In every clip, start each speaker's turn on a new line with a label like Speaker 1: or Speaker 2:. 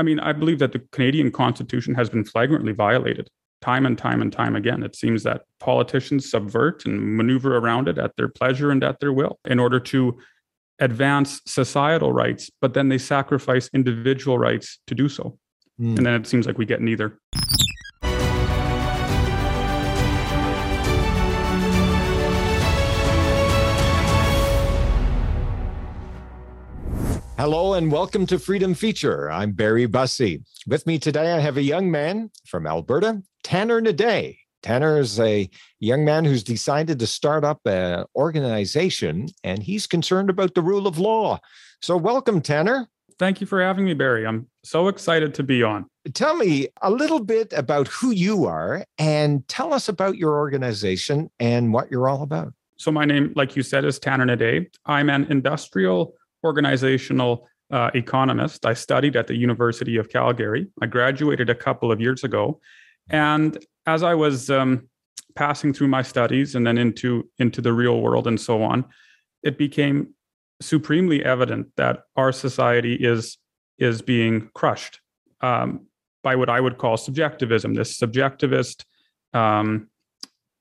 Speaker 1: I mean, I believe that the Canadian Constitution has been flagrantly violated time and time and time again. It seems that politicians subvert and maneuver around it at their pleasure and at their will in order to advance societal rights, but then they sacrifice individual rights to do so. Mm. And then it seems like we get neither.
Speaker 2: Hello and welcome to Freedom Feature. I'm Barry Bussey. With me today, I have a young man from Alberta, Tanner Hnidey. Tanner is a young man who's decided to start up an organization and he's concerned about the rule of law. So, welcome, Tanner.
Speaker 1: Thank you for having me, Barry. I'm so excited to be on.
Speaker 2: Tell me a little bit about who you are and tell us about your organization and what you're all about.
Speaker 1: So, my name, like you said, is Tanner Hnidey. I'm an industrial organizational uh, economist. I studied at the University of Calgary. I graduated a couple of years ago, and as I was um, passing through my studies and then into into the real world and so on, it became supremely evident that our society is is being crushed um, by what I would call subjectivism. This subjectivist, um,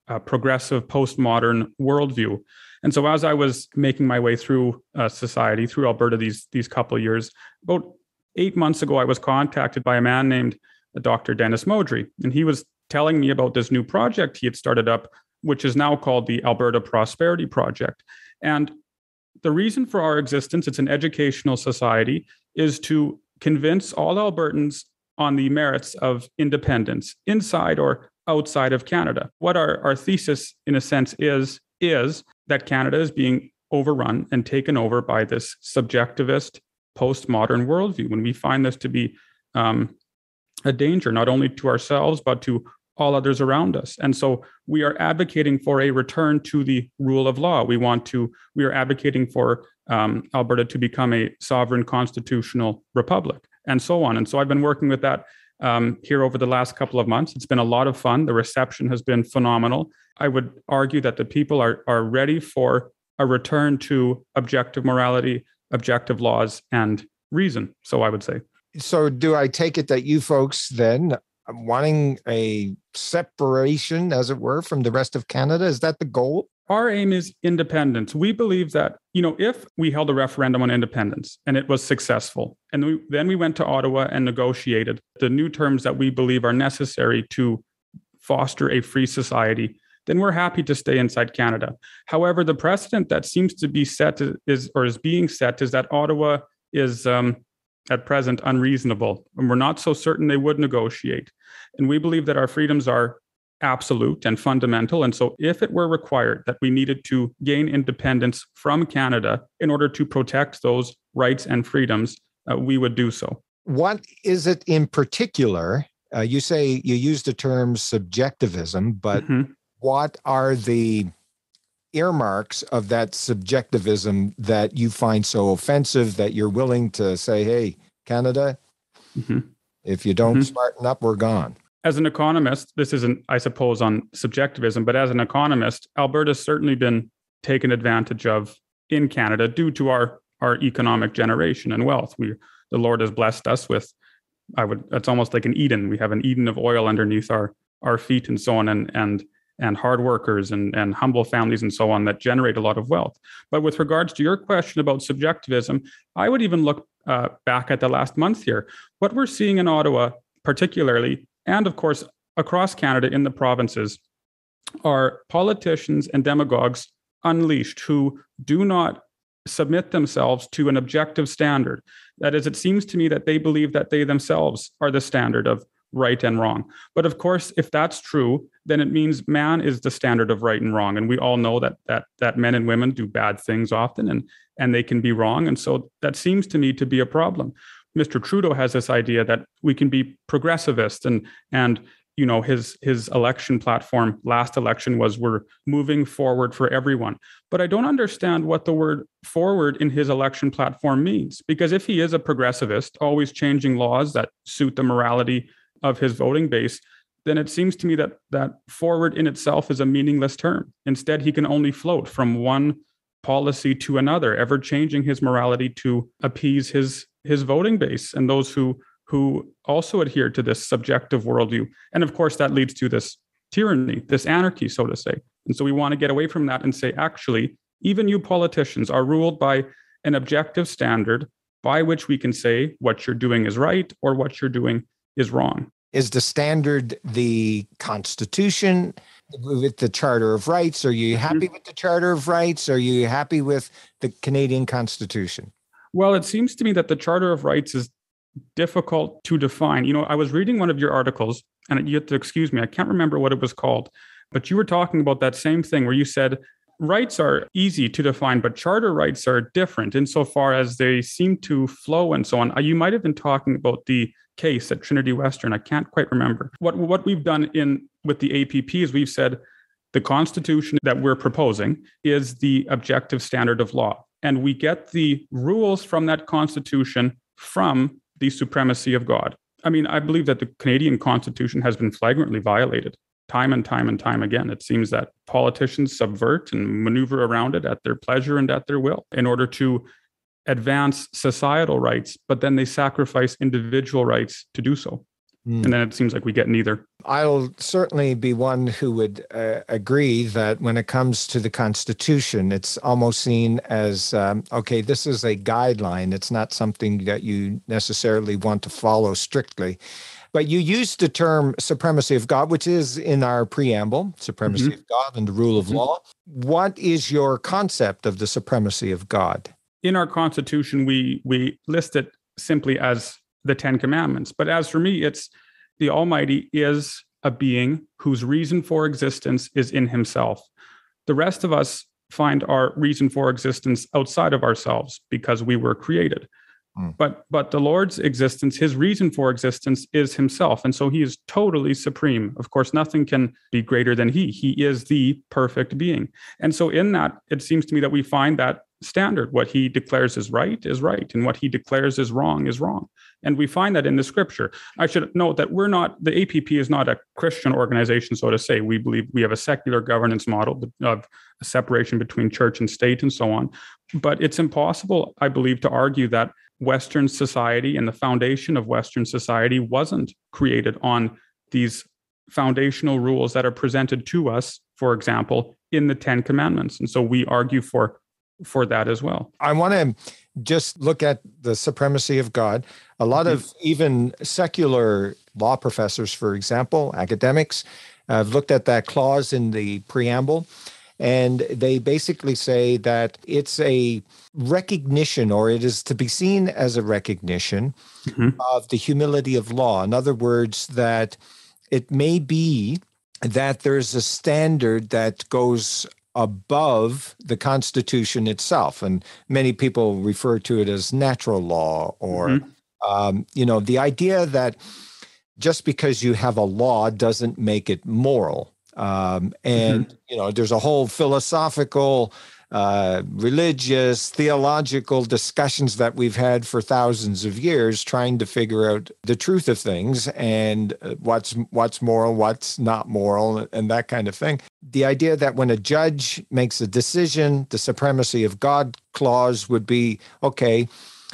Speaker 1: uh, progressive, postmodern worldview and so as I was making my way through uh, society, through Alberta these these couple of years, about eight months ago, I was contacted by a man named uh, Dr. Dennis Modry, and he was telling me about this new project he had started up, which is now called the Alberta Prosperity Project. And the reason for our existence, it's an educational society, is to convince all Albertans on the merits of independence inside or outside of Canada. What our, our thesis, in a sense, is is that Canada is being overrun and taken over by this subjectivist postmodern worldview. When we find this to be um, a danger, not only to ourselves, but to all others around us. And so we are advocating for a return to the rule of law. We want to, we are advocating for um, Alberta to become a sovereign constitutional republic and so on. And so I've been working with that um, here over the last couple of months. It's been a lot of fun. The reception has been phenomenal. I would argue that the people are, are ready for a return to objective morality, objective laws, and reason. So I would say.
Speaker 2: So, do I take it that you folks then wanting a separation, as it were, from the rest of Canada? Is that the goal?
Speaker 1: Our aim is independence. We believe that, you know, if we held a referendum on independence and it was successful, and we, then we went to Ottawa and negotiated the new terms that we believe are necessary to foster a free society, then we're happy to stay inside Canada. However, the precedent that seems to be set is or is being set is that Ottawa is um, at present unreasonable, and we're not so certain they would negotiate. And we believe that our freedoms are absolute and fundamental. And so, if it were required that we needed to gain independence from Canada in order to protect those rights and freedoms, uh, we would do so.
Speaker 2: What is it in particular? Uh, you say you use the term subjectivism, but mm-hmm. what are the earmarks of that subjectivism that you find so offensive that you're willing to say, hey, Canada, mm-hmm. if you don't mm-hmm. smarten up, we're gone?
Speaker 1: As an economist, this isn't, I suppose, on subjectivism, but as an economist, Alberta's certainly been taken advantage of in Canada due to our our economic generation and wealth. We the Lord has blessed us with, I would, it's almost like an Eden. We have an Eden of oil underneath our our feet and so on, and and and hard workers and and humble families and so on that generate a lot of wealth. But with regards to your question about subjectivism, I would even look uh, back at the last month here. What we're seeing in Ottawa, particularly, and of course across Canada in the provinces are politicians and demagogues unleashed who do not submit themselves to an objective standard. That is, it seems to me that they believe that they themselves are the standard of right and wrong. But of course, if that's true, then it means man is the standard of right and wrong. And we all know that that that men and women do bad things often and and they can be wrong. And so that seems to me to be a problem. Mr. Trudeau has this idea that we can be progressivist and and you know his his election platform last election was we're moving forward for everyone but i don't understand what the word forward in his election platform means because if he is a progressivist always changing laws that suit the morality of his voting base then it seems to me that that forward in itself is a meaningless term instead he can only float from one policy to another ever changing his morality to appease his his voting base and those who who also adhere to this subjective worldview. And of course, that leads to this tyranny, this anarchy, so to say. And so we want to get away from that and say, actually, even you politicians are ruled by an objective standard by which we can say what you're doing is right or what you're doing is wrong.
Speaker 2: Is the standard the Constitution with the Charter of Rights? Are you mm-hmm. happy mm-hmm. with the Charter of Rights? Are you happy with the Canadian Constitution?
Speaker 1: Well, it seems to me that the Charter of Rights is difficult to define. You know, I was reading one of your articles, and you have to excuse me, I can't remember what it was called, but you were talking about that same thing where you said rights are easy to define, but charter rights are different insofar as they seem to flow and so on. Uh, you might have been talking about the case at Trinity Western. I can't quite remember. What what we've done in with the APP is we've said the constitution that we're proposing is the objective standard of law. And we get the rules from that constitution from the supremacy of God. I mean, I believe that the Canadian Constitution has been flagrantly violated time and time and time again. It seems that politicians subvert and maneuver around it at their pleasure and at their will in order to advance societal rights, but then they sacrifice individual rights to do so. Mm. And then it seems like we get neither.
Speaker 2: I'll certainly be one who would uh, agree that when it comes to the Constitution, it's almost seen as um, okay, this is a guideline. It's not something that you necessarily want to follow strictly. But you used the term supremacy of God, which is in our preamble supremacy mm-hmm. of God and the rule of mm-hmm. law. What is your concept of the supremacy of God?
Speaker 1: In our Constitution, we, we list it simply as the Ten Commandments. But as for me, it's the Almighty is a being whose reason for existence is in himself. The rest of us find our reason for existence outside of ourselves because we were created. Mm. But but the Lord's existence, his reason for existence is himself. And so he is totally supreme. Of course, nothing can be greater than he. He is the perfect being. And so in that, it seems to me that we find that standard. What he declares is right is right, and what he declares is wrong is wrong. And we find that in the scripture. I should note that we're not, the APP is not a Christian organization, so to say. We believe we have a secular governance model of a separation between church and state and so on. But it's impossible, I believe, to argue that Western society and the foundation of Western society wasn't created on these foundational rules that are presented to us, for example, in the Ten Commandments. And so we argue for for that as well.
Speaker 2: I want to just look at the supremacy of God. A lot mm-hmm. of even secular law professors, for example, academics, have looked at that clause in the preamble and they basically say that it's a recognition, or it is to be seen as a recognition mm-hmm. of the humility of law. In other words, that it may be that there's a standard that goes above the Constitution itself. And many people refer to it as natural law, or, mm-hmm. um, you know, the idea that just because you have a law doesn't make it moral. Um, and mm-hmm. you know, there's a whole philosophical, uh, religious, theological discussions that we've had for thousands of years, trying to figure out the truth of things and uh, what's what's moral, what's not moral, and that kind of thing. The idea that when a judge makes a decision, the supremacy of God clause would be okay.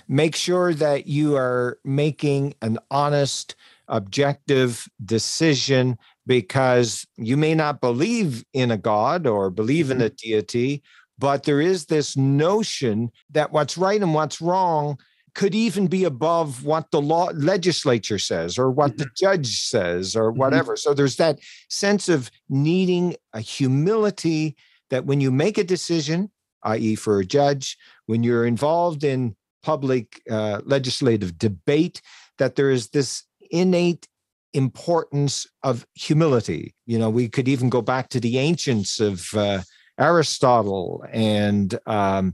Speaker 2: Make sure that you are making an honest, objective decision because you may not believe in a God or believe in a mm-hmm. deity, but there is this notion that what's right and what's wrong could even be above what the law legislature says or what the mm-hmm. judge says or mm-hmm. whatever. So there's that sense of needing a humility that when you make a decision, i.e., for a judge, when you're involved in public uh, legislative debate, that there is this innate importance of humility. You know, we could even go back to the ancients of uh, Aristotle, and um,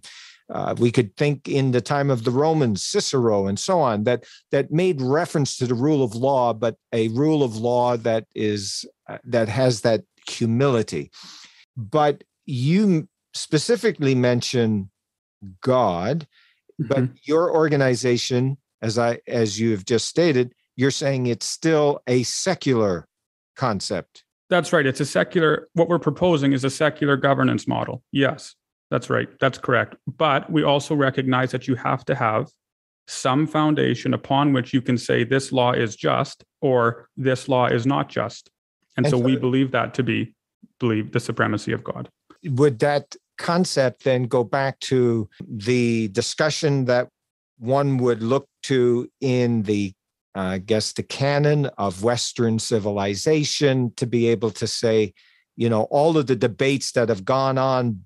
Speaker 2: uh, we could think in the time of the Romans, Cicero, and so on, that that made reference to the rule of law, but a rule of law that is uh, that has that humility. But you specifically mention God, mm-hmm. but your organization, as I as you have just stated, you're saying it's still a secular concept.
Speaker 1: That's right. It's a secular, what we're proposing is a secular governance model. Yes, that's right. That's correct. But we also recognize that you have to have some foundation upon which you can say this law is just or this law is not just. And, and so, so we believe that to be believe the supremacy of God.
Speaker 2: Would that concept then go back to the discussion that one would look to in the I guess the canon of Western civilization to be able to say, you know, all of the debates that have gone on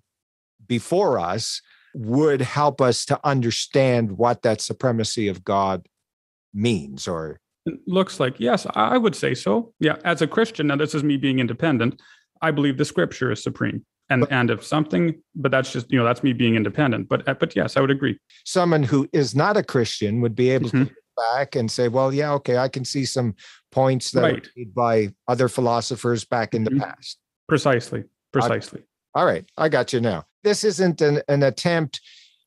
Speaker 2: before us would help us to understand what that supremacy of God means or
Speaker 1: it looks like yes i would say so yeah as a christian now this is me being independent i believe the scripture is supreme and but, and if something but that's just you know that's me being independent but but yes i would agree
Speaker 2: someone who is not a christian would be able mm-hmm. to back and say well yeah okay i can see some points that right. made by other philosophers back in mm-hmm. the past.
Speaker 1: Precisely precisely.
Speaker 2: I, all right i got you now. This isn't an, an attempt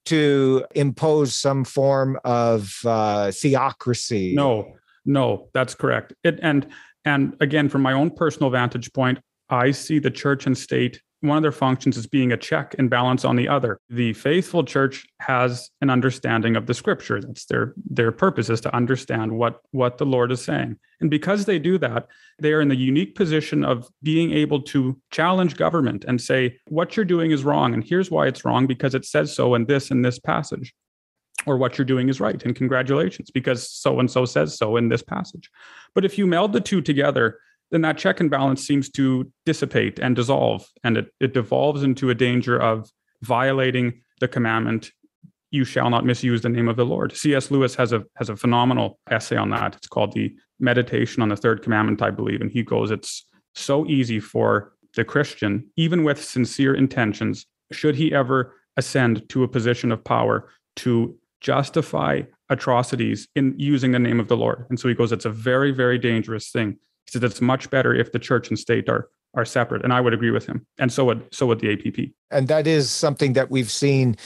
Speaker 2: to impose some form of uh, theocracy.
Speaker 1: No no that's correct. It and and again from my own personal vantage point i see the church and state one of their functions is being a check and balance on the other. The faithful church has an understanding of the scripture. That's their their purpose is to understand what what the Lord is saying. And because they do that, they are in the unique position of being able to challenge government and say what you're doing is wrong and here's why it's wrong because it says so in this in this passage. Or what you're doing is right and congratulations because so and so says so in this passage. But if you meld the two together, then that check and balance seems to dissipate and dissolve, and it, it devolves into a danger of violating the commandment you shall not misuse the name of the Lord. C.S. Lewis has a has a phenomenal essay on that. It's called the Meditation on the Third Commandment, I believe, and he goes, it's so easy for the Christian, even with sincere intentions, should he ever ascend to a position of power, to justify atrocities in using the name of the Lord. And so he goes, it's a very, very dangerous thing. He said it's much better if the church and state are are separate, and I would agree with him. And so would so would the APP.
Speaker 2: And that is something that we've seen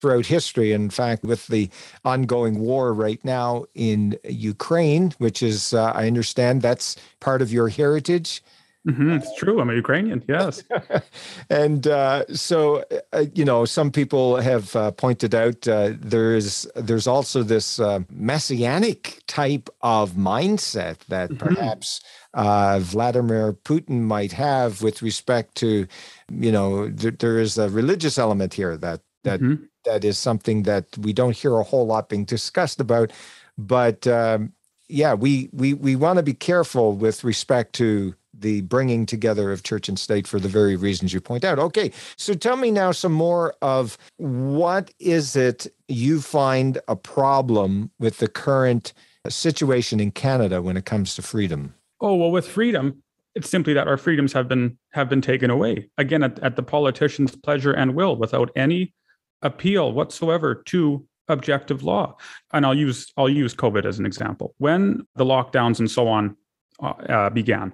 Speaker 2: throughout history. In fact, with the ongoing war right now in Ukraine, which is, uh, I understand, that's part of your heritage.
Speaker 1: Mm-hmm. It's true. I'm a Ukrainian. Yes.
Speaker 2: and uh, so, uh, you know, some people have uh, pointed out uh, there's there's also this uh, messianic type of mindset that mm-hmm. perhaps uh, Vladimir Putin might have with respect to, you know, th- there is a religious element here that that, mm-hmm. that is something that we don't hear a whole lot being discussed about, but. Um, yeah, we we we want to be careful with respect to the bringing together of church and state for the very reasons you point out. Okay, so tell me now some more of what is it you find a problem with the current situation in Canada when it comes to freedom?
Speaker 1: Oh, well, with freedom, it's simply that our freedoms have been have been taken away again at, at the politician's pleasure and will without any appeal whatsoever to objective law and i'll use i'll use covid as an example when the lockdowns and so on uh, uh began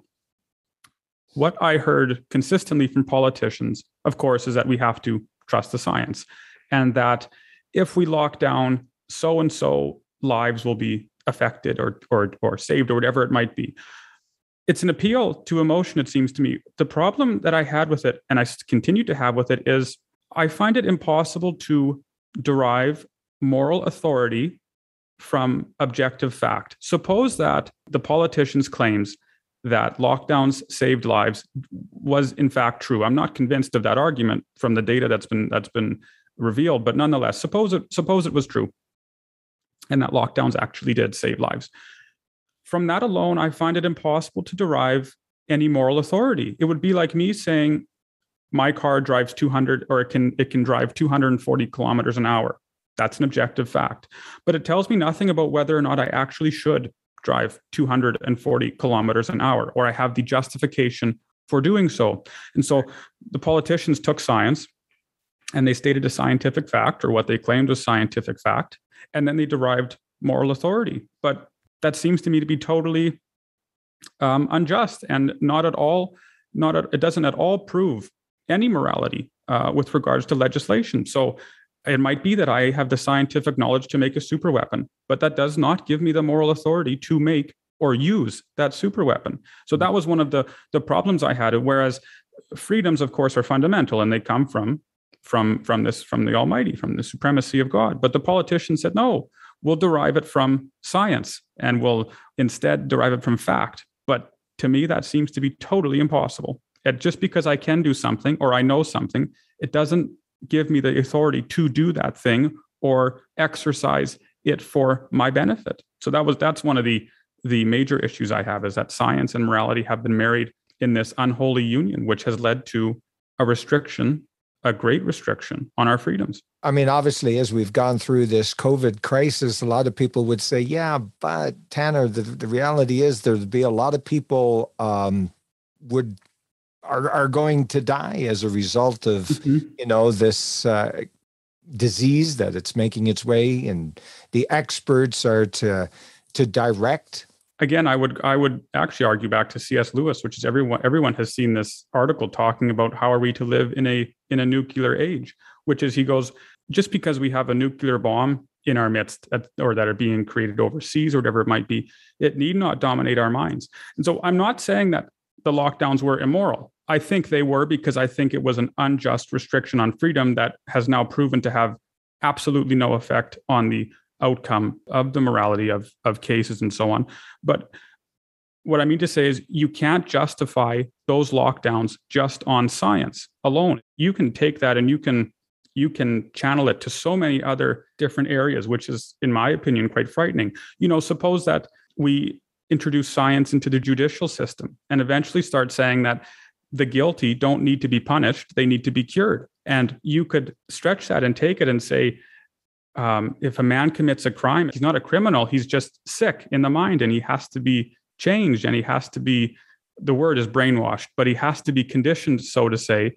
Speaker 1: what I heard consistently from politicians, of course, is that we have to trust the science and that if we lock down, so and so lives will be affected or, or, or saved or whatever it might be. It's an appeal to emotion, it seems to me. The problem that I had with it, and I continue to have with it, is I find it impossible to derive moral authority from objective fact. Suppose that the politician's claims that lockdowns saved lives was in fact true. I'm not convinced of that argument from the data that's been that's been revealed, but nonetheless, suppose it suppose it was true, and that lockdowns actually did save lives. From that alone, I find it impossible to derive any moral authority. It would be like me saying my car drives 200 or it can it can drive 240 kilometers an hour. That's an objective fact, but it tells me nothing about whether or not I actually should drive 240 kilometers an hour, or I have the justification for doing so. And so the politicians took science and they stated a scientific fact or what they claimed was scientific fact, and then they derived moral authority. But that seems to me to be totally um, unjust and not at all, not at, it doesn't at all prove any morality uh, with regards to legislation. So it might be that I have the scientific knowledge to make a super weapon, but that does not give me the moral authority to make or use that super weapon. So that was one of the the problems I had. Whereas freedoms, of course, are fundamental and they come from from from this from the Almighty, from the supremacy of God. But the politician said, no, we'll derive it from science and we'll instead derive it from fact. But to me, that seems to be totally impossible. And just because I can do something or I know something, it doesn't give me the authority to do that thing or exercise it for my benefit. So that was that's one of the the major issues I have is that science and morality have been married in this unholy union, which has led to a restriction, a great restriction on our freedoms.
Speaker 2: I mean, obviously, as we've gone through this COVID crisis, a lot of people would say, yeah, but Tanner, the, the reality is there'd be a lot of people um, would are, are going to die as a result of, mm-hmm. you know, this uh, disease that it's making its way. And the experts are to to direct
Speaker 1: again, I would I would actually argue back to C.S. Lewis, which is everyone everyone has seen this article talking about how are we to live in a in a nuclear age, which is he goes just because we have a nuclear bomb in our midst at, or that are being created overseas or whatever it might be, it need not dominate our minds. And so I'm not saying that the lockdowns were immoral. I think they were because I think it was an unjust restriction on freedom that has now proven to have absolutely no effect on the outcome of the morality of of cases and so on. But what i mean to say is you can't justify those lockdowns just on science alone. You can take that and you can you can channel it to so many other different areas which is in my opinion quite frightening. You know suppose that we introduce science into the judicial system and eventually start saying that the guilty don't need to be punished they need to be cured and you could stretch that and take it and say um, if a man commits a crime, he's not a criminal. He's just sick in the mind and he has to be changed and he has to be, the word is brainwashed, but he has to be conditioned, so to say,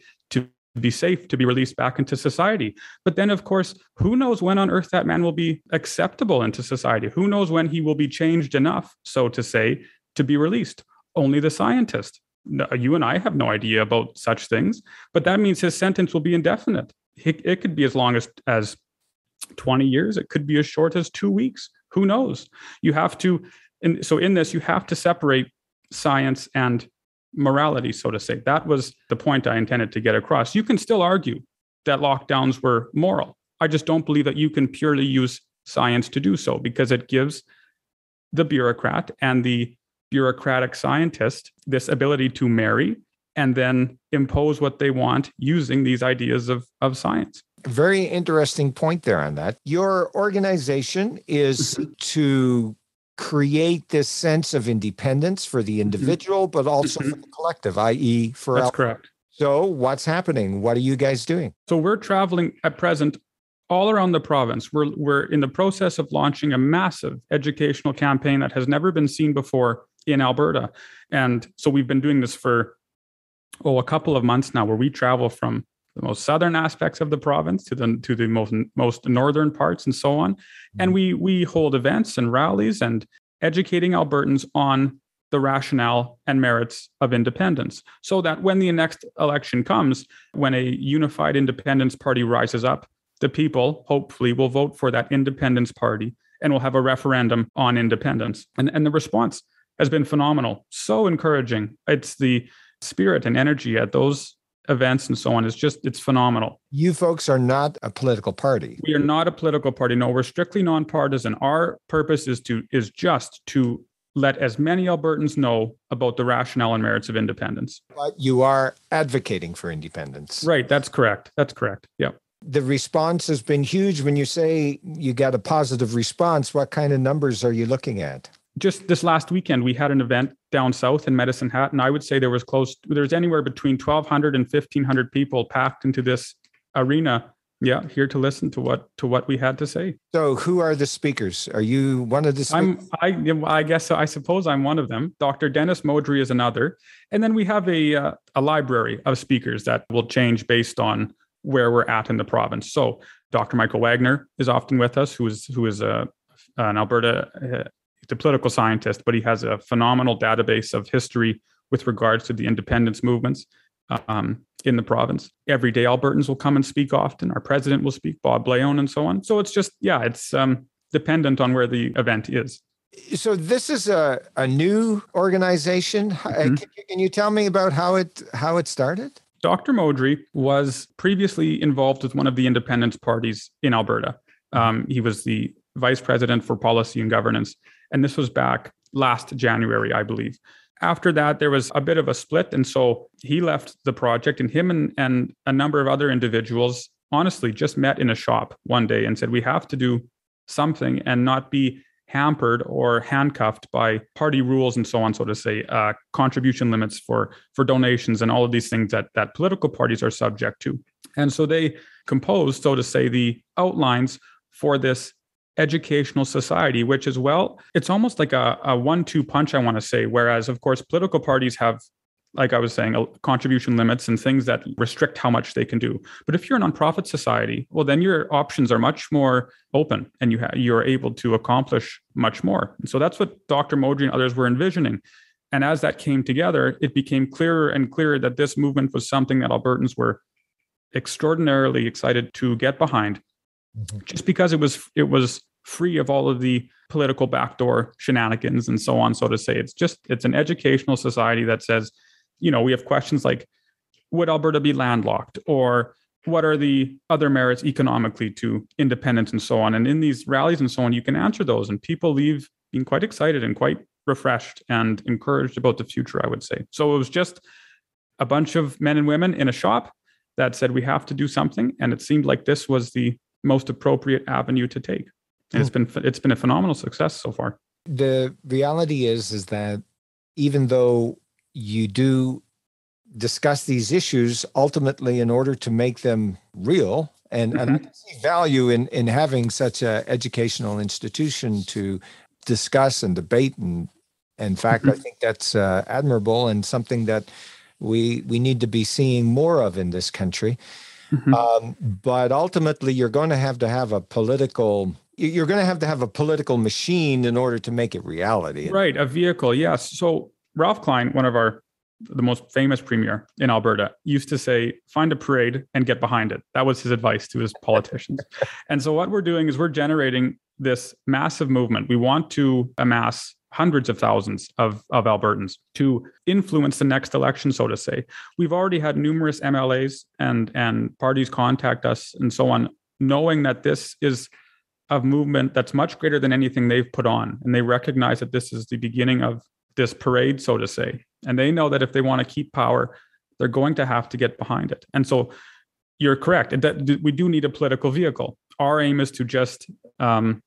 Speaker 1: be safe, to be released back into society. But then, of course, who knows when on earth that man will be acceptable into society? Who knows when he will be changed enough, so to say, to be released? Only the scientist. You and I have no idea about such things, but that means his sentence will be indefinite. It, could be as long as, as 20 years it could be as short as two weeks who knows you have to and so in this you have to separate science and morality so to say. That was the point i intended to get across. You can still argue that lockdowns were moral. I just don't believe that you can purely use science to do so because it gives the bureaucrat and the bureaucratic scientist this ability to marry and then impose what they want using these ideas of, of science.
Speaker 2: Very interesting point there on that. Your organization is to create this sense of independence for the mm-hmm. individual, but also for mm-hmm. the collective, i.e., for
Speaker 1: that's correct.
Speaker 2: So, what's happening? What are you guys doing?
Speaker 1: So, we're traveling at present all around the province. We're we're in the process of launching a massive educational campaign that has never been seen before in Alberta, and so we've been doing this for oh a couple of months now, where we travel from the most southern aspects of the province to the to the most most northern parts and so on. And mm-hmm. we we hold events and rallies and educating albertans on the rationale and merits of independence so that when the next election comes when a unified independence party rises up the people hopefully will vote for that independence party and will have a referendum on independence. And and the response has been phenomenal so encouraging. It's the spirit and energy at those events and so on is just it's phenomenal.
Speaker 2: You folks are not a political party.
Speaker 1: We are not a political party. No, we're strictly nonpartisan. Our purpose is to is just to let as many Albertans know about the rationale and merits of independence.
Speaker 2: But you are advocating for independence.
Speaker 1: Right, that's correct. That's correct. Yeah.
Speaker 2: The response has been huge when you say you got a positive response. What kind of numbers are you looking at?
Speaker 1: Just this last weekend we had an event down south in medicine hat and i would say there was close there's anywhere between 1200 and 1500 people packed into this arena yeah here to listen to what to what we had to say.
Speaker 2: So who are the speakers? Are you one of the
Speaker 1: speakers? i'm i i guess i suppose i'm one of them. Dr dennis modry is another. And then we have a uh, a library of speakers that will change based on where we're at in the province. So dr michael wagner is often with us who is who is a an alberta uh, he's a political scientist, but he has a phenomenal database of history with regards to the independence movements um, in the province. Everyday Albertans will come and speak often. Our president will speak, Bob Blayone, and so on. So it's just, yeah, it's um, dependent on where the event is.
Speaker 2: So this is a, a new organization. Mm-hmm. Can, can you tell me about how it how it started?
Speaker 1: Dr. Modry was previously involved with one of the independence parties in Alberta. Mm-hmm. Um, he was the vice president for policy and governance. And this was back last January, I believe. After that, there was a bit of a split. And so he left the project, and him and, and a number of other individuals honestly just met in a shop one day and said, We have to do something and not be hampered or handcuffed by party rules and so on, so to say, uh, contribution limits for for donations and all of these things that that political parties are subject to. And so they composed, so to say, the outlines for this educational society, which is well, it's almost like a, a one-two punch, I want to say. Whereas, of course, political parties have like I was saying, contribution limits and things that restrict how much they can do. But if you're a nonprofit society, well, then your options are much more open, and you ha- you're able to accomplish much more. And so that's what Dr. Modry and others were envisioning. And as that came together, it became clearer and clearer that this movement was something that Albertans were extraordinarily excited to get behind, mm-hmm. just because it was it was free of all of the political backdoor shenanigans and so on so to say it's just it's an educational society that says you know, we have questions like would Alberta be landlocked or what are the other merits economically to independence and so on? And in these rallies and so on, you can answer those, and people leave being quite excited and quite refreshed and encouraged about the future, I would say. So it was just a bunch of men and women in a shop that said we have to do something, and it seemed like this was the most appropriate avenue to take. And it's hmm. been it's been a phenomenal success so far.
Speaker 2: The reality is is that even though you do discuss these issues ultimately in order to make them real and, mm-hmm. and i can see value in in having such an educational institution to discuss and debate and in fact mm-hmm. i think that's uh, admirable and something that we we need to be seeing more of in this country mm-hmm. um, but ultimately you're going to have to have a political you're going to have to have a political machine in order to make it reality
Speaker 1: right a vehicle yes so Ralph Klein, one of our the most famous premier in Alberta, used to say, find a parade and get behind it. That was his advice to his politicians. and so what we're doing is we're generating this massive movement. We want to amass hundreds of thousands of, of Albertans to influence the next election, so to say. We've already had numerous MLAs and, and parties contact us and so on, knowing that this is a movement that's much greater than anything they've put on. And they recognize that this is the beginning of this parade, so to say. And they know that if they want to keep power, they're going to have to get behind it. And so you're correct. That we do need a political vehicle. Our aim is to just um,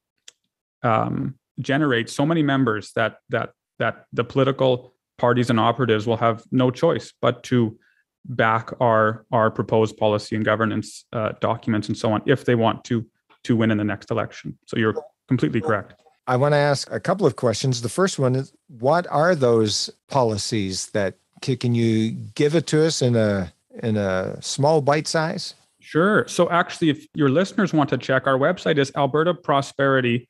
Speaker 1: um, generate so many members that that that the political parties and operatives will have no choice but to back our our proposed policy and governance uh, documents and so on if they want to to win in the next election. So you're completely correct.
Speaker 2: I want to ask a couple of questions. The first one is what are those policies that can you give it to us in a in a small bite size?
Speaker 1: Sure. So actually if your listeners want to check our website is albertaprosperity.com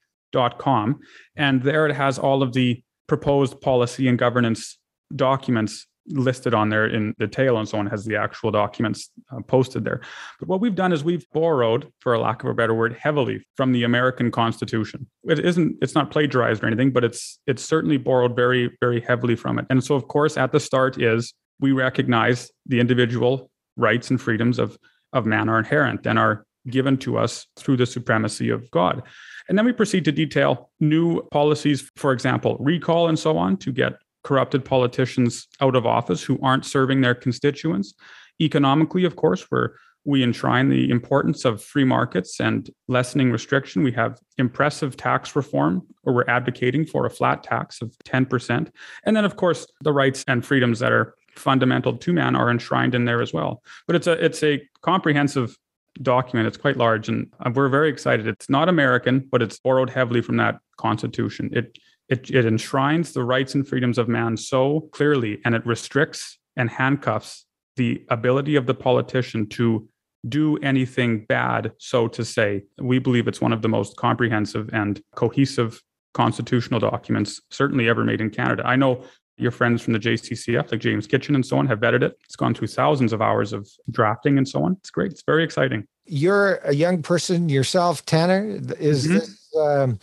Speaker 1: and there it has all of the proposed policy and governance documents listed on there in detail and so on has the actual documents uh, posted there. But what we've done is we've borrowed for a lack of a better word heavily from the american constitution. It isn't it's not plagiarized or anything but it's it's certainly borrowed very very heavily from it. And so of course at the start is we recognize the individual rights and freedoms of of man are inherent and are given to us through the supremacy of god and then we proceed to detail new policies for example recall and so on to get corrupted politicians out of office who aren't serving their constituents. Economically, of course, where we enshrine the importance of free markets and lessening restriction. We have impressive tax reform, where we're advocating for a flat tax of 10%. And then, of course, the rights and freedoms that are fundamental to man are enshrined in there as well. But it's a it's a comprehensive document. It's quite large, and uh, we're very excited. It's not American, but it's borrowed heavily from that constitution. It it, it enshrines the rights and freedoms of man so clearly, and it restricts and handcuffs the ability of the politician to do anything bad, so to say. We believe it's one of the most comprehensive and cohesive constitutional documents, certainly ever made in Canada. I know your friends from the JCCF, like James Kitchen and so on, have vetted it. It's gone through thousands of hours of drafting and so on. It's great. It's very exciting.
Speaker 2: You're a young person yourself, Tanner. Is mm-hmm. this um,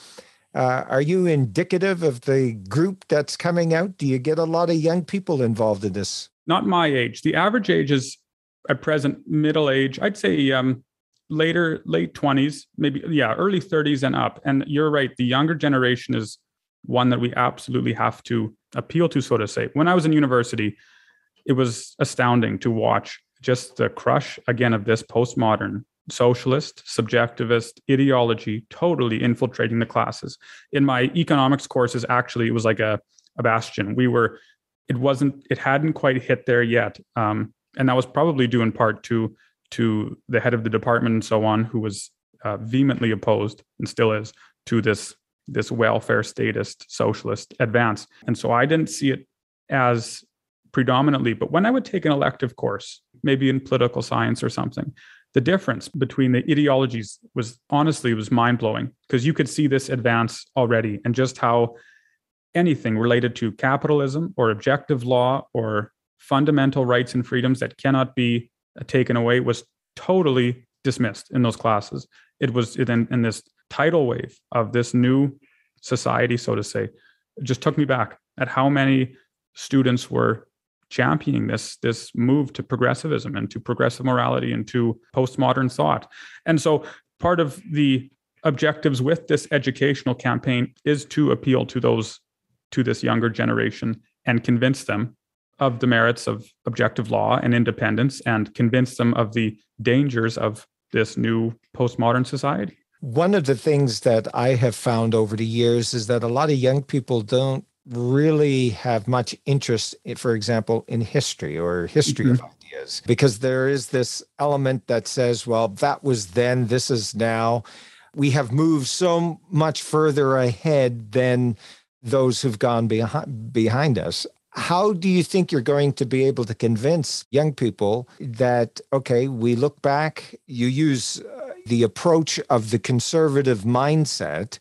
Speaker 2: uh, are you indicative of the group that's coming out? Do you get a lot of young people involved in this?
Speaker 1: Not my age. The average age is at present middle age. I'd say um, later late 20s maybe yeah early 30s and up and you're right the younger generation is one that we absolutely have to appeal to so to say. When i was in university it was astounding to watch just the crush again of this postmodern socialist subjectivist ideology totally infiltrating the classes. In my economics courses actually it was like a, a bastion. We were it wasn't it hadn't quite hit there yet um, and that was probably due in part to to the head of the department and so on, who was uh, vehemently opposed and still is to this this welfare statist socialist advance. And so I didn't see it as predominantly, but when I would take an elective course, maybe in political science or something, the difference between the ideologies was honestly was mind blowing because you could see this advance already and just how anything related to capitalism or objective law or fundamental rights and freedoms that cannot be taken away was totally dismissed in those classes. It was in, in this tidal wave of this new society, so to say, just took me back at how many students were championing this this move to progressivism and to progressive morality and to postmodern thought. And so part of the objectives with this educational campaign is to appeal to those to this younger generation and convince them of the merits of objective law and independence and convince them of the dangers of this new postmodern society.
Speaker 2: One of the things that I have found over the years is that a lot of young people don't really have much interest, for example, in history or history mm-hmm. of ideas, because there is this element that says, well, that was then, this is now. We have moved so much further ahead than those who've gone behind, behind us how do you think you're going to be able to convince young people that okay we look back you use the approach of the conservative mindset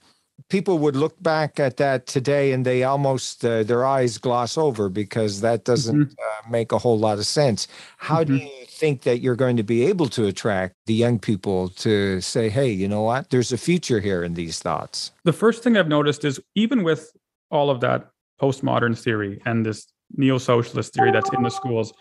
Speaker 2: people would look back at that today and they almost uh, their eyes gloss over because that doesn't mm-hmm. uh, make a whole lot of sense how mm-hmm. do you think that you're going to be able to attract the young people to say hey you know what there's a future here in these thoughts
Speaker 1: the first thing i've noticed is even with all of that postmodern theory and this neo socialist theory that's in the schools,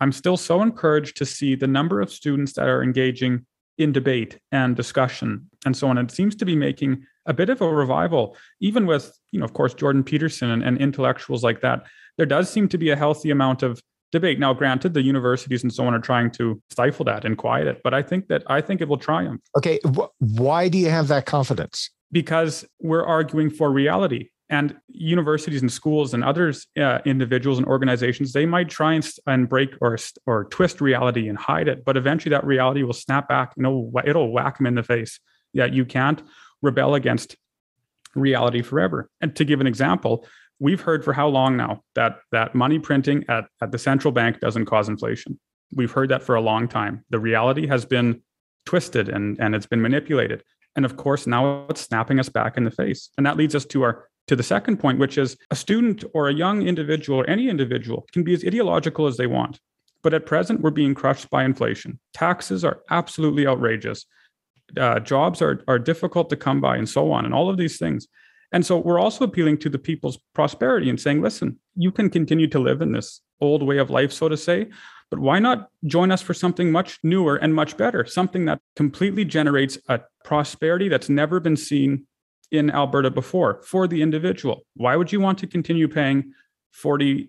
Speaker 1: I'm still so encouraged to see the number of students that are engaging in debate and discussion and so on. It seems to be making a bit of a revival, even with, you know, of course, Jordan Peterson and, and intellectuals like that. There does seem to be a healthy amount of debate. Now, granted, the universities and so on are trying to stifle that and quiet it, but I think that I think it will triumph.
Speaker 2: Okay, why do you have that confidence?
Speaker 1: Because we're arguing for reality and universities and schools and others uh, individuals and organizations they might try and, and break or or twist reality and hide it but eventually that reality will snap back you know it'll whack them in the face. Yeah you can't rebel against reality forever. And to give an example we've heard for how long now that that money printing at, at the central bank doesn't cause inflation? We've heard that for a long time. The reality has been twisted and and it's been manipulated. And of course now it's snapping us back in the face. And that leads us to our to the second point, which is a student or a young individual or any individual can be as ideological as they want. But at present, we're being crushed by inflation. Taxes are absolutely outrageous. Uh, jobs are, are difficult to come by, and so on, and all of these things. And so we're also appealing to the people's prosperity and saying, listen, you can continue to live in this old way of life, so to say, but why not join us for something much newer and much better, something that completely generates a prosperity that's never been seen in Alberta before for the individual. Why would you want to continue paying 40%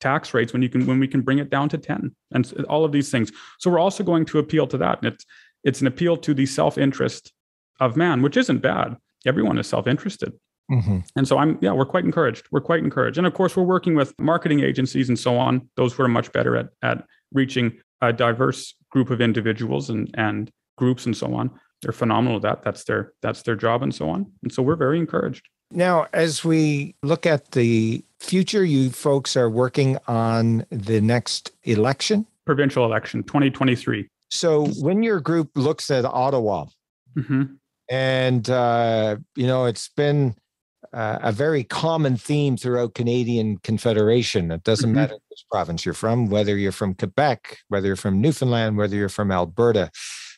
Speaker 1: tax rates when you can when we can bring it down to 10 and all of these things. So we're also going to appeal to that. And it's it's an appeal to the self-interest of man, which isn't bad. Everyone is self-interested. Mm-hmm. And so I'm, yeah, we're quite encouraged. We're quite encouraged. And of course, we're working with marketing agencies and so on, those who are much better at, at reaching a diverse group of individuals and, and groups and so on they're phenomenal at that. That's their that's their job and so on. And so we're very encouraged.
Speaker 2: Now, as we look at the future, you folks are working on the next election,
Speaker 1: provincial election, 2023.
Speaker 2: So when your group looks at Ottawa, mm-hmm. and uh, you know it's been uh, a very common theme throughout Canadian Confederation. It doesn't mm-hmm. matter which province you're from, whether you're from Quebec, whether you're from Newfoundland, whether you're from Alberta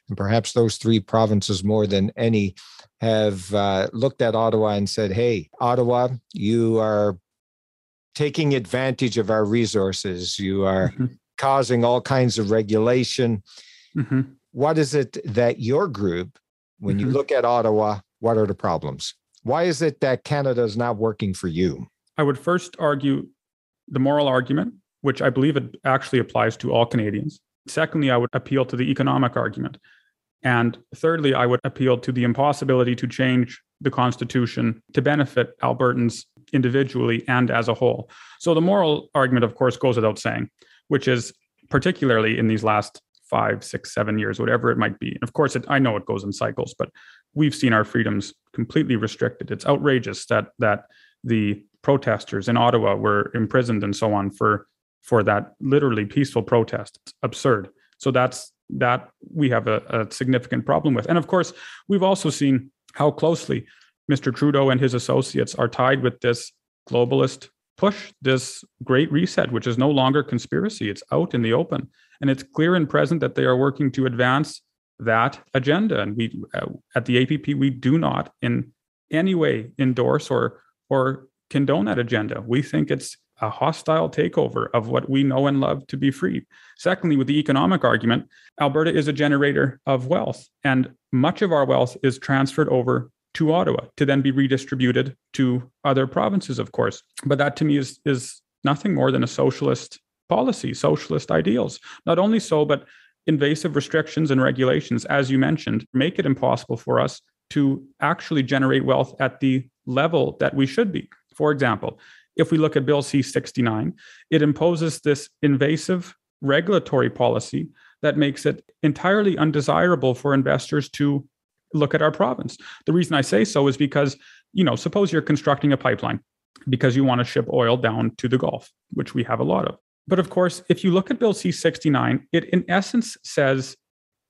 Speaker 2: and perhaps those three provinces more than any have uh, looked at Ottawa and said, hey, Ottawa, you are taking advantage of our resources. You are mm-hmm. causing all kinds of regulation. Mm-hmm. what is it that your group, when mm-hmm. you look at Ottawa, what are the problems? Why is it that Canada is not working for you?
Speaker 1: I would first argue the moral argument, which I believe it actually applies to all Canadians. Secondly, I would appeal to the economic argument. And thirdly, I would appeal to the impossibility to change the Constitution to benefit Albertans individually and as a whole. So the moral argument, of course, goes without saying, which is particularly in these last five, six, seven years, whatever it might be. And of course, it, I know it goes in cycles, but we've seen our freedoms completely restricted. It's outrageous that that the protesters in Ottawa were imprisoned and so on for for that literally peaceful protest. It's absurd. So that's that we have a, a significant problem with. And of course, we've also seen how closely Mr. Trudeau and his associates are tied with this globalist push, this great reset, which is no longer conspiracy. It's out in the open. And it's clear and present that they are working to advance that agenda. And we, uh, at the APP, we do not in any way endorse or or condone that agenda. We think it's a hostile takeover of what we know and love to be free. Secondly, with the economic argument, Alberta is a generator of wealth, and much of our wealth is transferred over to Ottawa to then be redistributed to other provinces, of course. But that to me is, is nothing more than a socialist policy, socialist ideals. Not only so, but invasive restrictions and regulations, as you mentioned, make it impossible for us to actually generate wealth at the level that we should be. For example, if we look at Bill C 69, it imposes this invasive regulatory policy that makes it entirely undesirable for investors to look at our province. The reason I say so is because, you know, suppose you're constructing a pipeline because you want to ship oil down to the Gulf, which we have a lot of. But of course, if you look at Bill C 69, it in essence says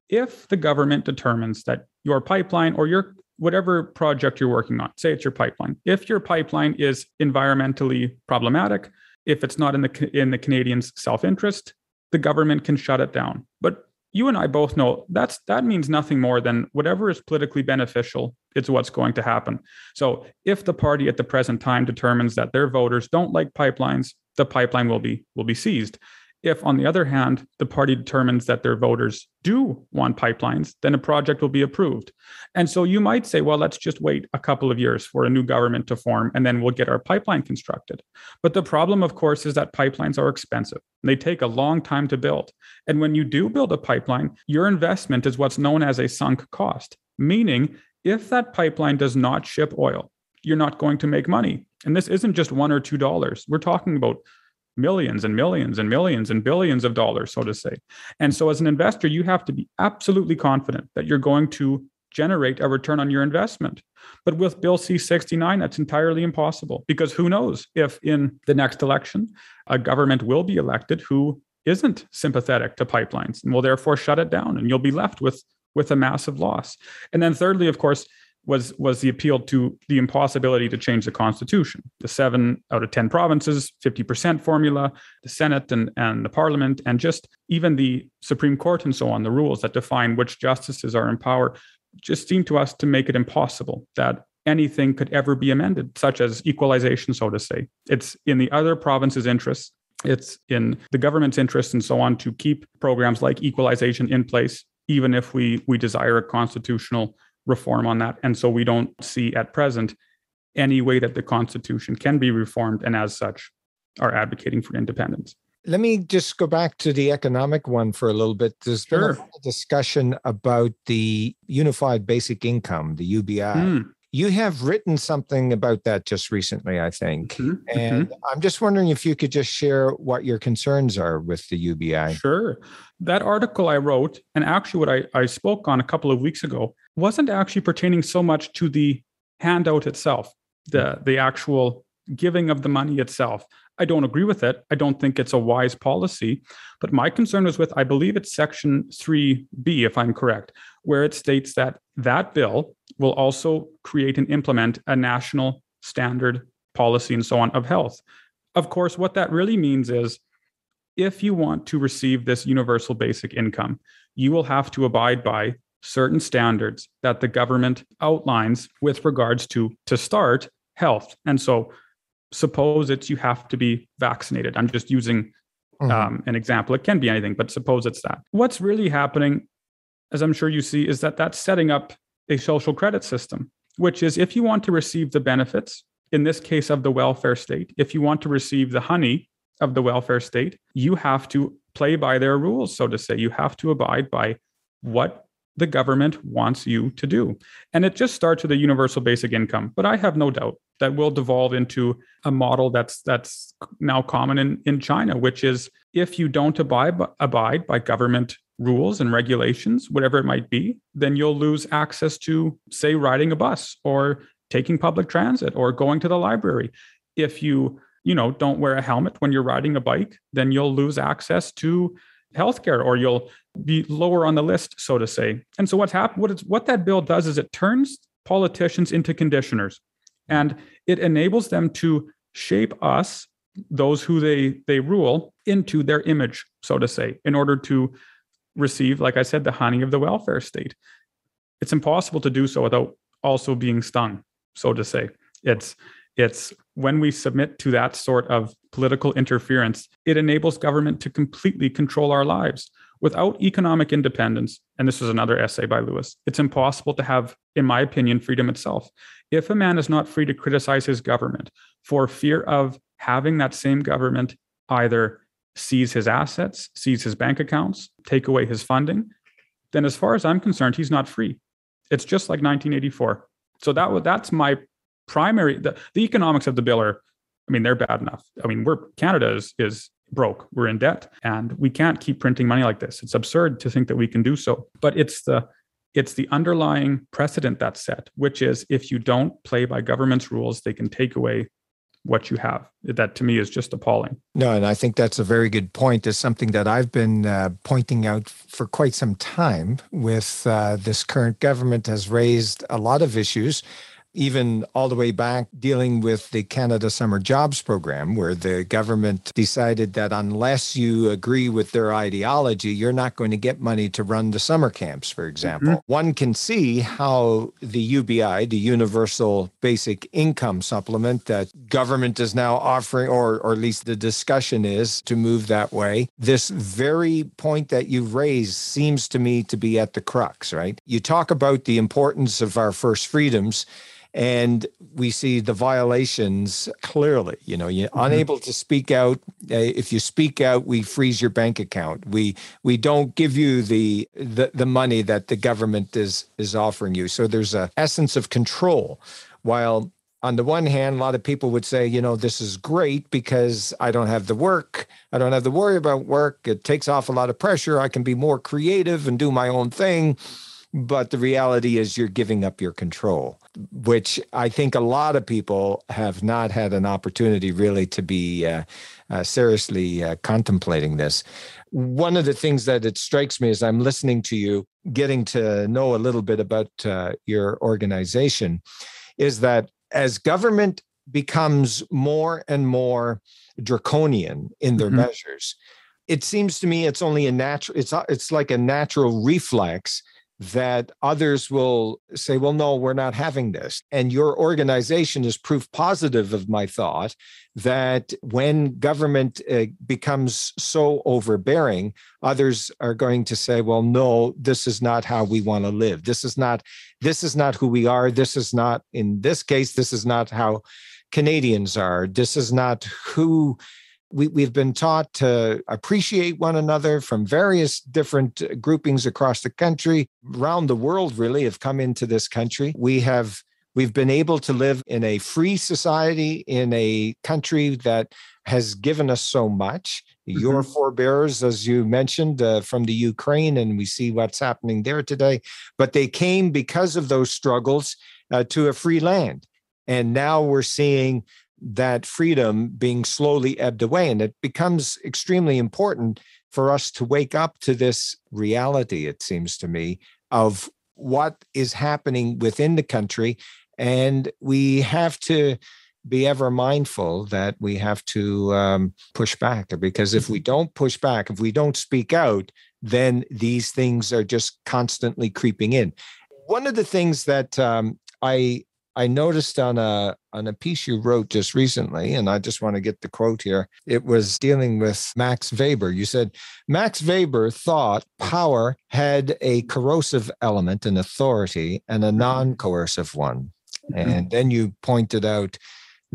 Speaker 1: if the government determines that your pipeline or your whatever project you're working on, say it's your pipeline. If your pipeline is environmentally problematic, if it's not in the in the Canadians' self-interest, the government can shut it down. But you and I both know that's that means nothing more than whatever is politically beneficial is what's going to happen. So if the party at the present time determines that their voters don't like pipelines, the pipeline will be will be seized. If, on the other hand, the party determines that their voters do want pipelines, then a project will be approved. And so you might say, well, let's just wait a couple of years for a new government to form, and then we'll get our pipeline constructed. But the problem, of course, is that pipelines are expensive. They take a long time to build. And when you do build a pipeline, your investment is what's known as a sunk cost, meaning if that pipeline does not ship oil, you're not going to make money. And this isn't just one or two dollars. We're talking about millions and millions and millions and billions of dollars, so to say. And so, as an investor, you have to be absolutely confident that you're going to generate a return on your investment. But with Bill C 69, that's entirely impossible because who knows if in the next election, a government will be elected who isn't sympathetic to pipelines and will therefore shut it down and you'll be left with with a massive loss. And then thirdly, of course, was was the appeal to the impossibility to change the constitution. The seven out of ten provinces, fifty percent formula, the Senate and and the Parliament, and just even the Supreme Court and so on, the rules that define which justices are in power, just seem to us to make it impossible that anything could ever be amended, such as equalization, so to say. It's in the other provinces' interests. It's in the government's interest and so on to keep programs like equalization in place, even if we we desire a constitutional reform on that. And so we don't see at present any way that the Constitution can be reformed, and as such, are advocating for independence.
Speaker 2: Let me just go back to the economic one for a little bit. There's sure. been a discussion about the Unified Basic Income, the UBI. Mm. You have written something about that just recently, I think. Mm-hmm. And mm-hmm. I'm just wondering if you could just share what your concerns are with the UBI.
Speaker 1: Sure. That article I wrote, and actually what I, I spoke on a couple of weeks ago, wasn't actually pertaining so much to the handout itself, the, the actual giving of the money itself. I don't agree with it. I don't think it's a wise policy. But my concern was with, I believe it's section 3B, if I'm correct, where it states that that bill will also create and implement a national standard policy and so on of health. Of course, what that really means is if you want to receive this universal basic income, you will have to abide by certain standards that the government outlines with regards to, to start, health. And so suppose it's you have to be vaccinated. I'm just using mm-hmm. um, an example. It can be anything, but suppose it's that. What's really happening as I'm sure you see, is that that's setting up a social credit system, which is if you want to receive the benefits, in this case of the welfare state, if you want to receive the honey of the welfare state, you have to play by their rules, so to say. You have to abide by what the government wants you to do. And it just starts with a universal basic income. But I have no doubt that will devolve into a model that's that's now common in, in China, which is if you don't abide, abide by government rules and regulations, whatever it might be, then you'll lose access to, say, riding a bus or taking public transit or going to the library. If you, you know, don't wear a helmet when you're riding a bike, then you'll lose access to healthcare or you'll be lower on the list, so to say. And so what's happened, what, what that bill does is it turns politicians into conditioners and it enables them to shape us, those who they they rule, into their image, so to say, in order to receive, like I said, the honey of the welfare state. It's impossible to do so without also being stung, so to say. It's it's when we submit to that sort of political interference, it enables government to completely control our lives. Without economic independence, and this is another essay by Lewis, it's impossible to have, in my opinion, freedom itself. If a man is not free to criticize his government for fear of having that same government either seize his assets, seize his bank accounts, take away his funding, then as far as I'm concerned, he's not free. It's just like 1984. So that that's my primary the, the economics of the bill are I mean, they're bad enough. I mean, we're Canada is is broke. We're in debt and we can't keep printing money like this. It's absurd to think that we can do so. But it's the it's the underlying precedent that's set, which is if you don't play by government's rules, they can take away what you have. That to me is just appalling.
Speaker 2: No, and I think that's a very good point. Is something that I've been uh, pointing out for quite some time. With uh, this current government has raised a lot of issues even all the way back dealing with the Canada Summer Jobs Program, where the government decided that unless you agree with their ideology, you're not going to get money to run the summer camps, for example. Mm-hmm. One can see how the UBI, the Universal Basic Income Supplement, that government is now offering, or, or at least the discussion is to move that way. This very point that you've raised seems to me to be at the crux, right? You talk about the importance of our first freedoms and we see the violations clearly you know you're mm-hmm. unable to speak out uh, if you speak out we freeze your bank account we we don't give you the, the the money that the government is is offering you so there's a essence of control while on the one hand, a lot of people would say, you know, this is great because I don't have the work. I don't have to worry about work. It takes off a lot of pressure. I can be more creative and do my own thing. But the reality is, you're giving up your control, which I think a lot of people have not had an opportunity really to be uh, uh, seriously uh, contemplating this. One of the things that it strikes me as I'm listening to you, getting to know a little bit about uh, your organization, is that as government becomes more and more draconian in their mm-hmm. measures, it seems to me it's only a natural it's it's like a natural reflex that others will say, well, no, we're not having this. And your organization is proof positive of my thought that when government uh, becomes so overbearing, others are going to say, well, no, this is not how we want to live. This is not, this is not who we are. This is not, in this case, this is not how Canadians are. This is not who we, we've been taught to appreciate one another from various different uh, groupings across the country, around the world, really, have come into this country. We have we've been able to live in a free society in a country that has given us so much. Mm-hmm. Your forebears, as you mentioned, uh, from the Ukraine, and we see what's happening there today. But they came because of those struggles uh, to a free land. And now we're seeing that freedom being slowly ebbed away. And it becomes extremely important for us to wake up to this reality, it seems to me, of what is happening within the country. And we have to be ever mindful that we have to um, push back because if we don't push back, if we don't speak out, then these things are just constantly creeping in. One of the things that um, I I noticed on a on a piece you wrote just recently, and I just want to get the quote here. It was dealing with Max Weber. You said Max Weber thought power had a coercive element, an authority, and a non-coercive one. Mm-hmm. And then you pointed out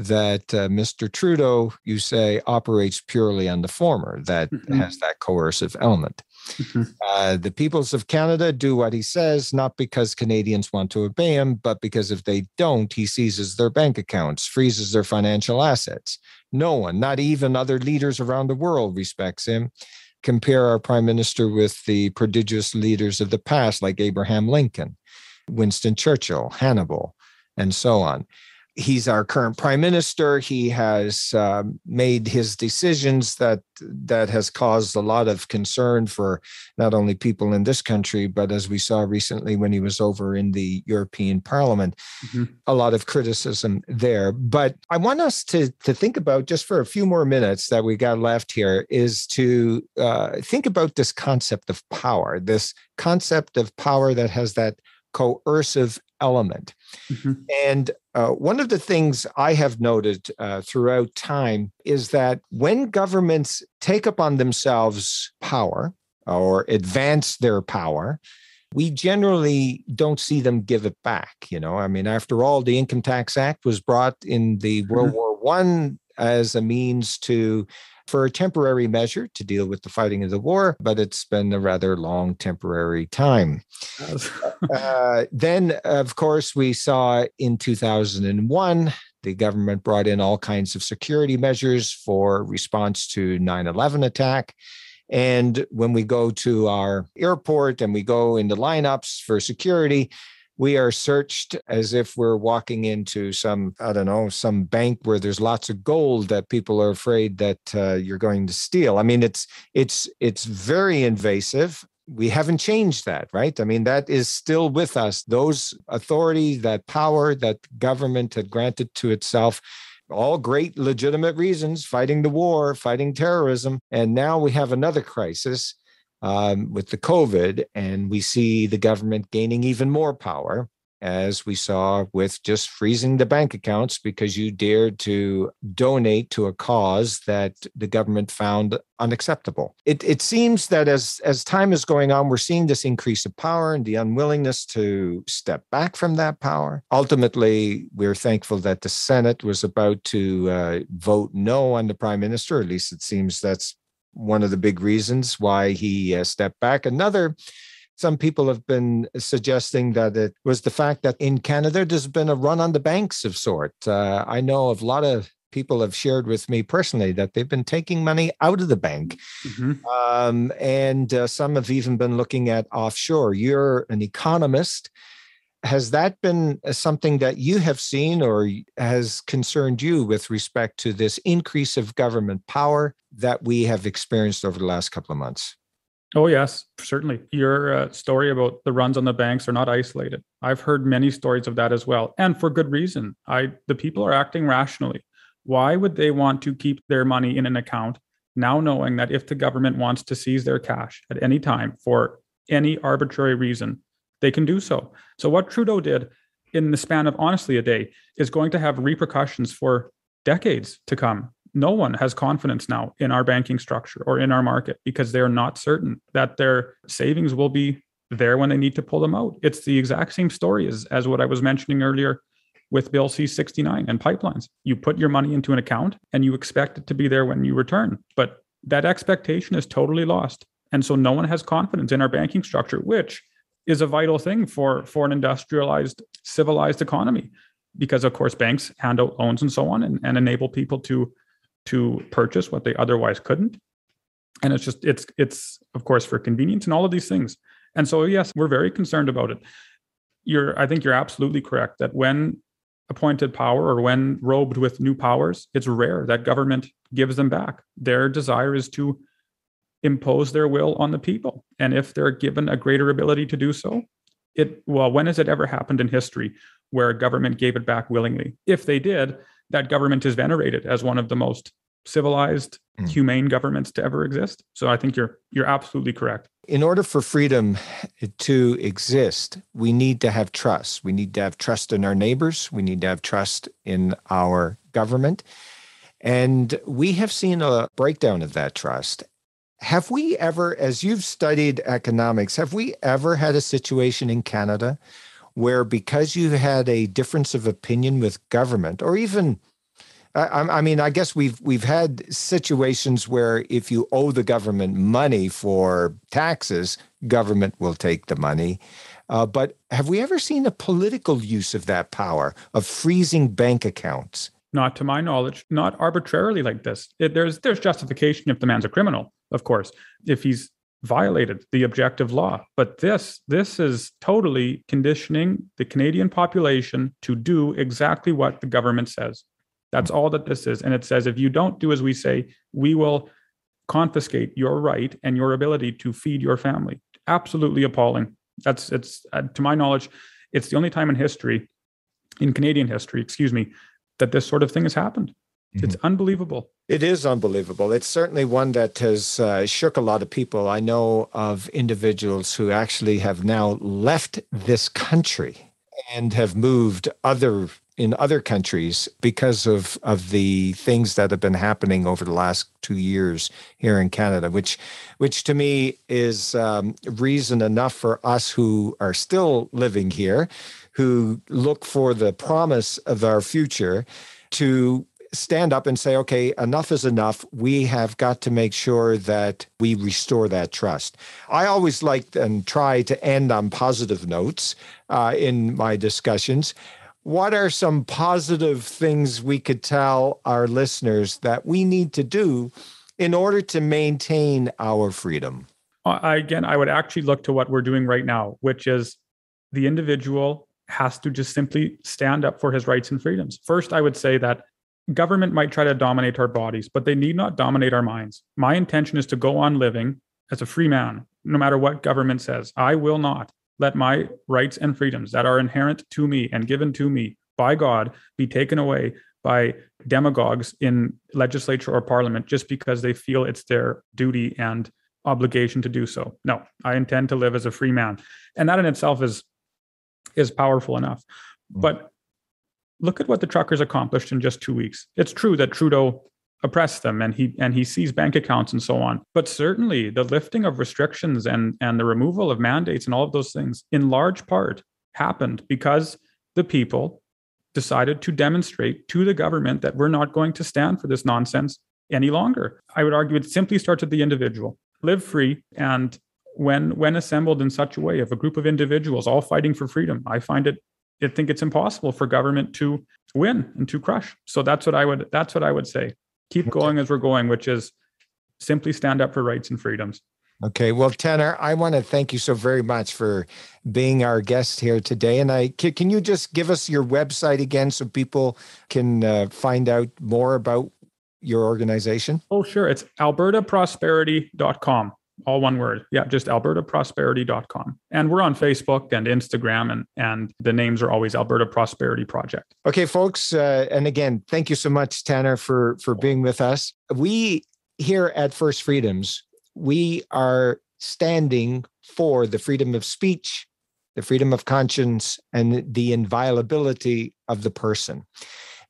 Speaker 2: that uh, Mr. Trudeau, you say, operates purely on the former, that mm-hmm. has that coercive element. Mm-hmm. Uh, the peoples of Canada do what he says, not because Canadians want to obey him, but because if they don't, he seizes their bank accounts, freezes their financial assets. No one, not even other leaders around the world, respects him. Compare our prime minister with the prodigious leaders of the past, like Abraham Lincoln, Winston Churchill, Hannibal, and so on he's our current prime minister. He has uh, made his decisions that that has caused a lot of concern for not only people in this country, but as we saw recently when he was over in the European Parliament, mm-hmm. a lot of criticism there. But I want us to to think about just for a few more minutes that we got left here is to uh, think about this concept of power, this concept of power that has that coercive element. Mm-hmm. And uh, one of the things I have noted uh, throughout time is that when governments take upon themselves power or advance their power, we generally don't see them give it back. You know, I mean, after all, the Income Tax Act was brought in the World mm-hmm. War One as a means to for a temporary measure to deal with the fighting of the war, but it's been a rather long temporary time. uh, then, of course, we saw in 2001 the government brought in all kinds of security measures for response to 9-11 attack and when we go to our airport and we go into lineups for security we are searched as if we're walking into some i don't know some bank where there's lots of gold that people are afraid that uh, you're going to steal. I mean it's it's it's very invasive. We haven't changed that right? I mean that is still with us. Those authority that power that government had granted to itself all great legitimate reasons fighting the war fighting terrorism and now we have another crisis um, with the COVID, and we see the government gaining even more power, as we saw with just freezing the bank accounts because you dared to donate to a cause that the government found unacceptable. It, it seems that as, as time is going on, we're seeing this increase of power and the unwillingness to step back from that power. Ultimately, we're thankful that the Senate was about to uh, vote no on the prime minister. At least it seems that's one of the big reasons why he uh, stepped back. Another, some people have been suggesting that it was the fact that in Canada there's been a run on the banks of sort. Uh, I know of a lot of people have shared with me personally that they've been taking money out of the bank. Mm-hmm. Um, and uh, some have even been looking at offshore. You're an economist has that been uh, something that you have seen or has concerned you with respect to this increase of government power that we have experienced over the last couple of months?
Speaker 1: Oh, yes, certainly. Your uh, story about the runs on the banks are not isolated. I've heard many stories of that as well, and for good reason. I the people are acting rationally. Why would they want to keep their money in an account now knowing that if the government wants to seize their cash at any time for any arbitrary reason, they can do so. So, what Trudeau did in the span of honestly a day is going to have repercussions for decades to come. No one has confidence now in our banking structure or in our market because they're not certain that their savings will be there when they need to pull them out. It's the exact same story as, as what I was mentioning earlier with Bill C 69 and pipelines. You put your money into an account and you expect it to be there when you return. But that expectation is totally lost. And so no one has confidence in our banking structure, which is a vital thing for for an industrialized civilized economy because of course banks hand out loans and so on and, and enable people to to purchase what they otherwise couldn't. And it's just it's it's of course for convenience and all of these things. And so yes we're very concerned about it. You're i think you're absolutely correct that when appointed power or when robed with new powers it's rare that government gives them back. Their desire is to impose their will on the people. And if they're given a greater ability to do so, it well, when has it ever happened in history where a government gave it back willingly? If they did, that government is venerated as one of the most civilized mm. humane governments to ever exist. So I think you're you're absolutely correct.
Speaker 2: In order for freedom to exist, we need to have trust. We need to have trust in our neighbors. We need to have trust in our government. And we have seen a breakdown of that trust. Have we ever, as you've studied economics, have we ever had a situation in Canada where because you had a difference of opinion with government or even I, I, mean, I guess we've we've had situations where if you owe the government money for taxes, government will take the money. Uh, but have we ever seen a political use of that power of freezing bank accounts?
Speaker 1: Not to my knowledge, not arbitrarily like this. It, there's there's justification if the man's a criminal, of course, if he's violated the objective law. But this this is totally conditioning the Canadian population to do exactly what the government says. That's all that this is. And it says if you don't do as we say, we will confiscate your right and your ability to feed your family. Absolutely appalling. That's it's uh, to my knowledge, it's the only time in history, in Canadian history, excuse me, that this sort of thing has happened. Mm-hmm. It's unbelievable.
Speaker 2: It is unbelievable. It's certainly one that has uh, shook a lot of people. I know of individuals who actually have now left this country and have moved other in other countries because of of the things that have been happening over the last two years here in Canada, which which to me is um, reason enough for us who are still living here, who look for the promise of our future, to stand up and say, okay, enough is enough. We have got to make sure that we restore that trust. I always like and try to end on positive notes uh, in my discussions. What are some positive things we could tell our listeners that we need to do in order to maintain our freedom?
Speaker 1: Uh, again, I would actually look to what we're doing right now, which is the individual has to just simply stand up for his rights and freedoms. First, I would say that government might try to dominate our bodies, but they need not dominate our minds. My intention is to go on living as a free man, no matter what government says. I will not let my rights and freedoms that are inherent to me and given to me by God be taken away by demagogues in legislature or parliament just because they feel it's their duty and obligation to do so. No, I intend to live as a free man. And that in itself is is powerful enough. Mm. But look at what the truckers accomplished in just two weeks. It's true that Trudeau oppressed them and he and he seized bank accounts and so on. But certainly the lifting of restrictions and and the removal of mandates and all of those things in large part happened because the people decided to demonstrate to the government that we're not going to stand for this nonsense any longer. I would argue it simply starts at the individual. Live free and when when assembled in such a way of a group of individuals all fighting for freedom, I find it I think it's impossible for government to win and to crush. So that's what I would that's what I would say. Keep going as we're going, which is simply stand up for rights and freedoms.
Speaker 2: Okay, well, Tanner, I want to thank you so very much for being our guest here today. And I can, you just give us your website again so people can uh, find out more about your organization?
Speaker 1: Oh, sure. It's albertaprosperity.com all one word. Yeah, just albertaprosperity.com. And we're on Facebook and Instagram, and, and the names are always Alberta Prosperity Project.
Speaker 2: Okay, folks. Uh, and again, thank you so much, Tanner, for, for being with us. We here at First Freedoms, we are standing for the freedom of speech, the freedom of conscience, and the inviolability of the person.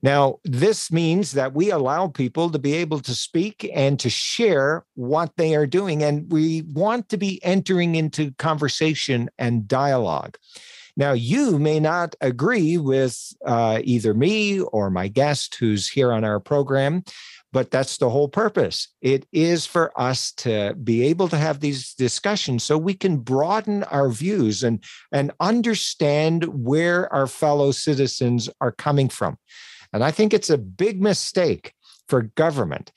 Speaker 2: Now, this means that we allow people to be able to speak and to share what they are doing. And we want to be entering into conversation and dialogue. Now, you may not agree with uh, either me or my guest who's here on our program, but that's the whole purpose. It is for us to be able to have these discussions so we can broaden our views and, and understand where our fellow citizens are coming from. And I think it's a big mistake for government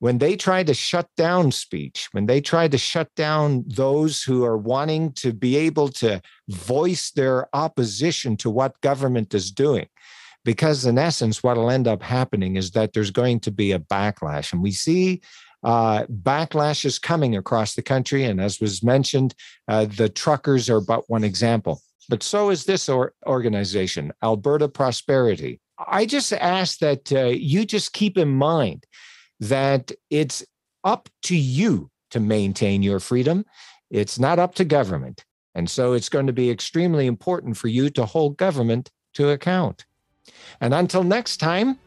Speaker 2: when they try to shut down speech, when they try to shut down those who are wanting to be able to voice their opposition to what government is doing. Because in essence, what will end up happening is that there's going to be a backlash. And we see uh, coming across the country. And as was mentioned, uh, the truckers are but one example. But so is this or- organization, Alberta Prosperity. I just ask that uh, you just keep in mind that it's
Speaker 3: up to you to maintain your freedom. It's not up to government. And so it's going to be extremely important for you to hold government to account. And until next time,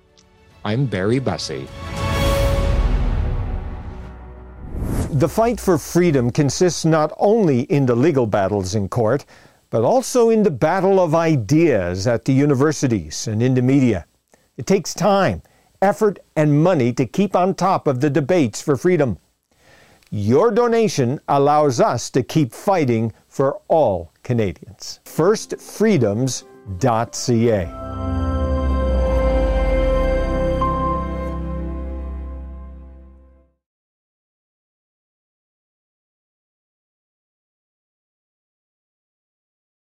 Speaker 3: I'm Barry Bussey.
Speaker 2: The fight for freedom consists not only in the legal battles in court, but also in the battle of ideas at the universities and in the media. It takes time, effort, and money to keep on top of the debates for freedom. Your donation allows us to keep fighting for all Canadians. FirstFreedoms.ca.